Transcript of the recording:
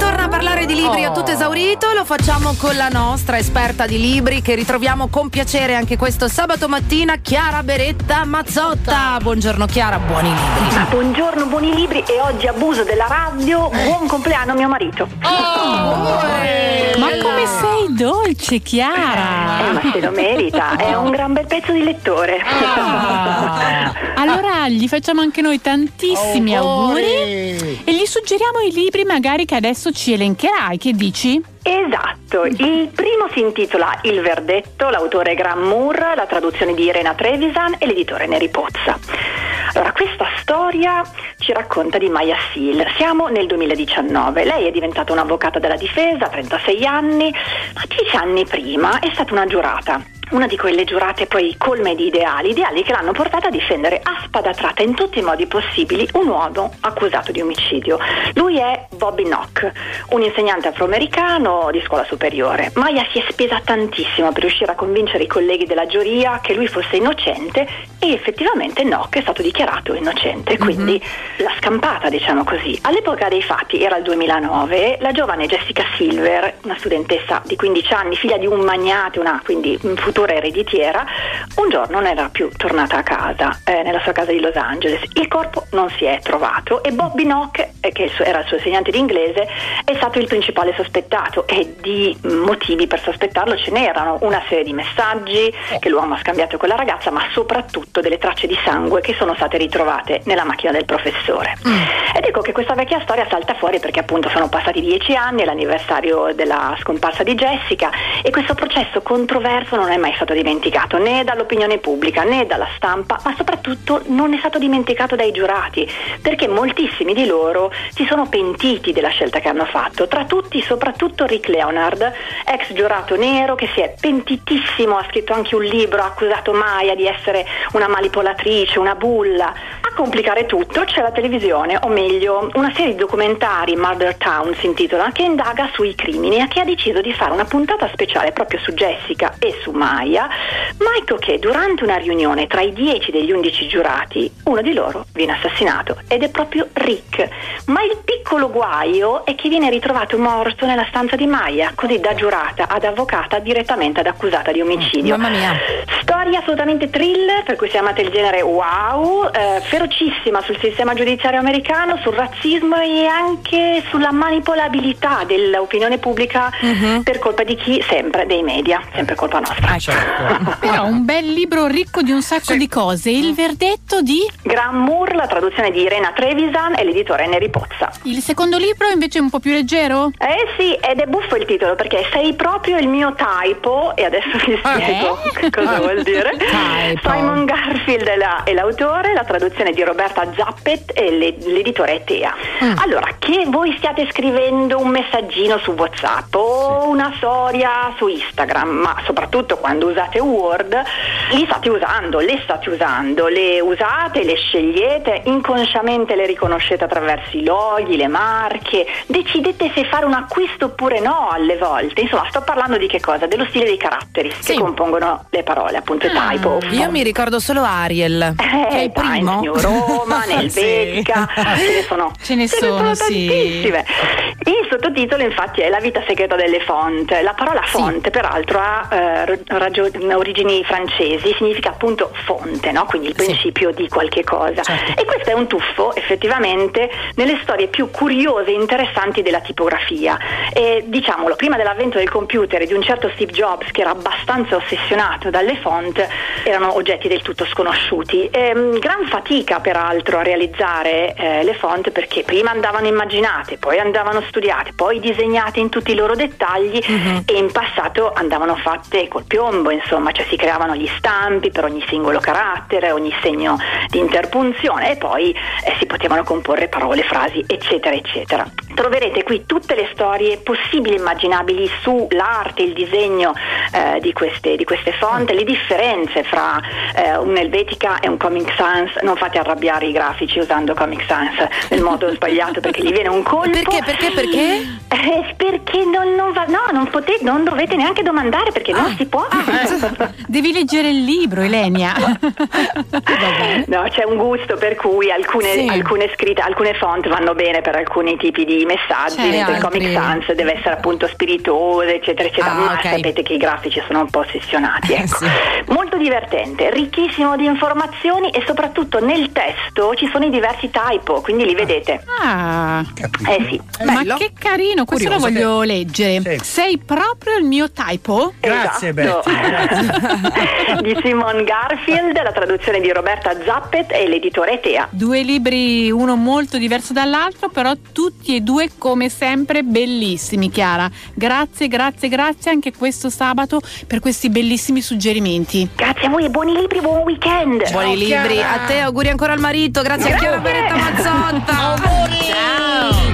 torna a parlare di libri a tutto esaurito, lo facciamo con la nostra esperta di libri che ritroviamo con piacere anche questo sabato mattina, Chiara Beretta Mazzotta. Buongiorno Chiara, buoni libri. Ma buongiorno, buoni libri e oggi abuso della radio. Buon compleanno mio marito. Ma come sei dolce, Chiara! Eh, ma se lo merita, è un gran bel pezzo di lettore. Ah. Allora gli facciamo anche noi tantissimi auguri e gli suggeriamo i libri magari che adesso ci elencherai, che dici? Esatto, il primo si intitola Il Verdetto, l'autore Graham Moore, la traduzione di Irena Trevisan e l'editore Neri Pozza. Allora, questa storia ci racconta di Maya Seal. Siamo nel 2019. Lei è diventata un'avvocata della difesa, 36 anni, ma 10 anni prima è stata una giurata una di quelle giurate poi colme di ideali, ideali che l'hanno portata a difendere a spada tratta in tutti i modi possibili un uomo accusato di omicidio. Lui è Bobby Nock, un insegnante afroamericano di scuola superiore. Maya si è spesa tantissimo per riuscire a convincere i colleghi della giuria che lui fosse innocente e effettivamente Nock è stato dichiarato innocente, quindi mm-hmm. l'ha scampata, diciamo così. All'epoca dei fatti, era il 2009, la giovane Jessica Silver, una studentessa di 15 anni, figlia di un magnate, una quindi un futuro struttura ereditiera, un giorno non era più tornata a casa, eh, nella sua casa di Los Angeles. Il corpo non si è trovato e Bobby Nock, eh, che era il suo insegnante di inglese, è stato il principale sospettato e di motivi per sospettarlo ce n'erano. Una serie di messaggi che l'uomo ha scambiato con la ragazza, ma soprattutto delle tracce di sangue che sono state ritrovate nella macchina del professore. Mm. Ed ecco che questa vecchia storia salta fuori perché appunto sono passati dieci anni, è l'anniversario della scomparsa di Jessica e questo processo controverso non è mai mai stato dimenticato né dall'opinione pubblica né dalla stampa, ma soprattutto non è stato dimenticato dai giurati, perché moltissimi di loro si sono pentiti della scelta che hanno fatto, tra tutti soprattutto Rick Leonard, ex giurato nero che si è pentitissimo, ha scritto anche un libro, ha accusato Maya di essere una manipolatrice, una bulla. Complicare tutto c'è la televisione, o meglio, una serie di documentari, Murder Town si intitola, che indaga sui crimini e che ha deciso di fare una puntata speciale proprio su Jessica e su Maya ma ecco che durante una riunione tra i 10 degli 11 giurati, uno di loro viene assassinato ed è proprio Rick. Ma il piccolo guaio è che viene ritrovato morto nella stanza di Maya, così da giurata ad avvocata direttamente ad accusata di omicidio. Mamma mia. Storia assolutamente thriller, per cui si amate il genere wow, eh, ferocissima sul sistema giudiziario americano, sul razzismo e anche sulla manipolabilità dell'opinione pubblica uh-huh. per colpa di chi? Sempre dei media, sempre colpa nostra. Ah, certo. Però un bel libro ricco di un sacco sì. di cose. Il verdetto di Graham Moore, la traduzione di Irena Trevisan e l'editore Neri Pozza. Il secondo libro invece è un po' più leggero? Eh sì, ed è buffo il titolo perché sei proprio il mio typo e adesso vi spiego eh? cosa vuol dire. Typo. Simon Garfield è, la, è, l'autore, la traduzione di Roberta Zappet e l'editore è Tea. Mm. Allora, che voi stiate scrivendo un messaggino su WhatsApp o una storia su Instagram, ma soprattutto quando usate Word, li state usando, le state usando, le usate, le scegliete, inconsciamente le riconoscete attraverso i loghi, le marche, decidete se fare un acquisto oppure no alle volte. Insomma, sto parlando di che cosa? Dello stile dei caratteri sì. che compongono le parole, appunto ah, typo. Io mi ricordo solo Ariel. Eh, che è il primo. Roma, Helvetica, sì. ce ne sono. Ce ne, ce sono, sono sì. tantissime. Il sottotitolo infatti è La vita segreta delle fonte. La parola fonte sì. peraltro ha eh, ragio- origini francesi, significa appunto fonte, no? quindi il principio sì. di qualche cosa. Certo. E questo è un tuffo effettivamente nelle storie più curiose e interessanti della tipografia. E, diciamolo, prima dell'avvento del computer e di un certo Steve Jobs che era abbastanza ossessionato dalle font, erano oggetti del tutto sconosciuti. E, mm, gran fatica peraltro a realizzare eh, le font perché prima andavano immaginate, poi andavano studiate, poi disegnate in tutti i loro dettagli uh-huh. e in passato andavano fatte col piombo, insomma, cioè si creavano gli stampi per ogni singolo carattere, ogni segno di interpunzione e poi eh, si potevano comporre parole, frasi, eccetera, eccetera. Troverete qui tutte le storie possibili e immaginabili sull'arte, il disegno eh, di, queste, di, queste, fonti, le differenze fra eh, un'elvetica e un Comic Sans. Non fate arrabbiare i grafici usando Comic Sans nel modo sbagliato perché gli viene un colpo. Perché? Perché? Perché? Eh, perché non, non va, no, non, potete, non dovete neanche domandare perché non Ah. si può. Devi leggere il libro, Elenia. No, c'è un gusto per cui alcune, Sì. alcune scritte, alcune font vanno bene per alcuni tipi di messaggi, C'è mentre il altri. Comic Sans deve essere appunto spiritoso, eccetera, eccetera. Ah, Ma ok. sapete che i grafici sono un po' ossessionati. Eh, Ecco. sì. Molto divertente, ricchissimo di informazioni e soprattutto nel testo ci sono i diversi typo, quindi li vedete. Ah, Capito. Eh sì. ma Bello. che carino, questo Curioso. lo voglio leggere. Sì. Sei proprio il mio typo? Grazie, Esatto. Betty, di Simon Garfield, la traduzione di Roberta Zappet e l'editore Tea. Due libri, uno molto diverso dall'altro, però tutti e due come sempre bellissimi, Chiara. Grazie, grazie, grazie anche questo sabato per questi bellissimi suggerimenti. Grazie a voi e buoni libri, buon weekend. Buoni libri. Chiara. A te, auguri ancora al marito. Grazie a Grazie. Chiara Beretta Mazzotta. Ciao.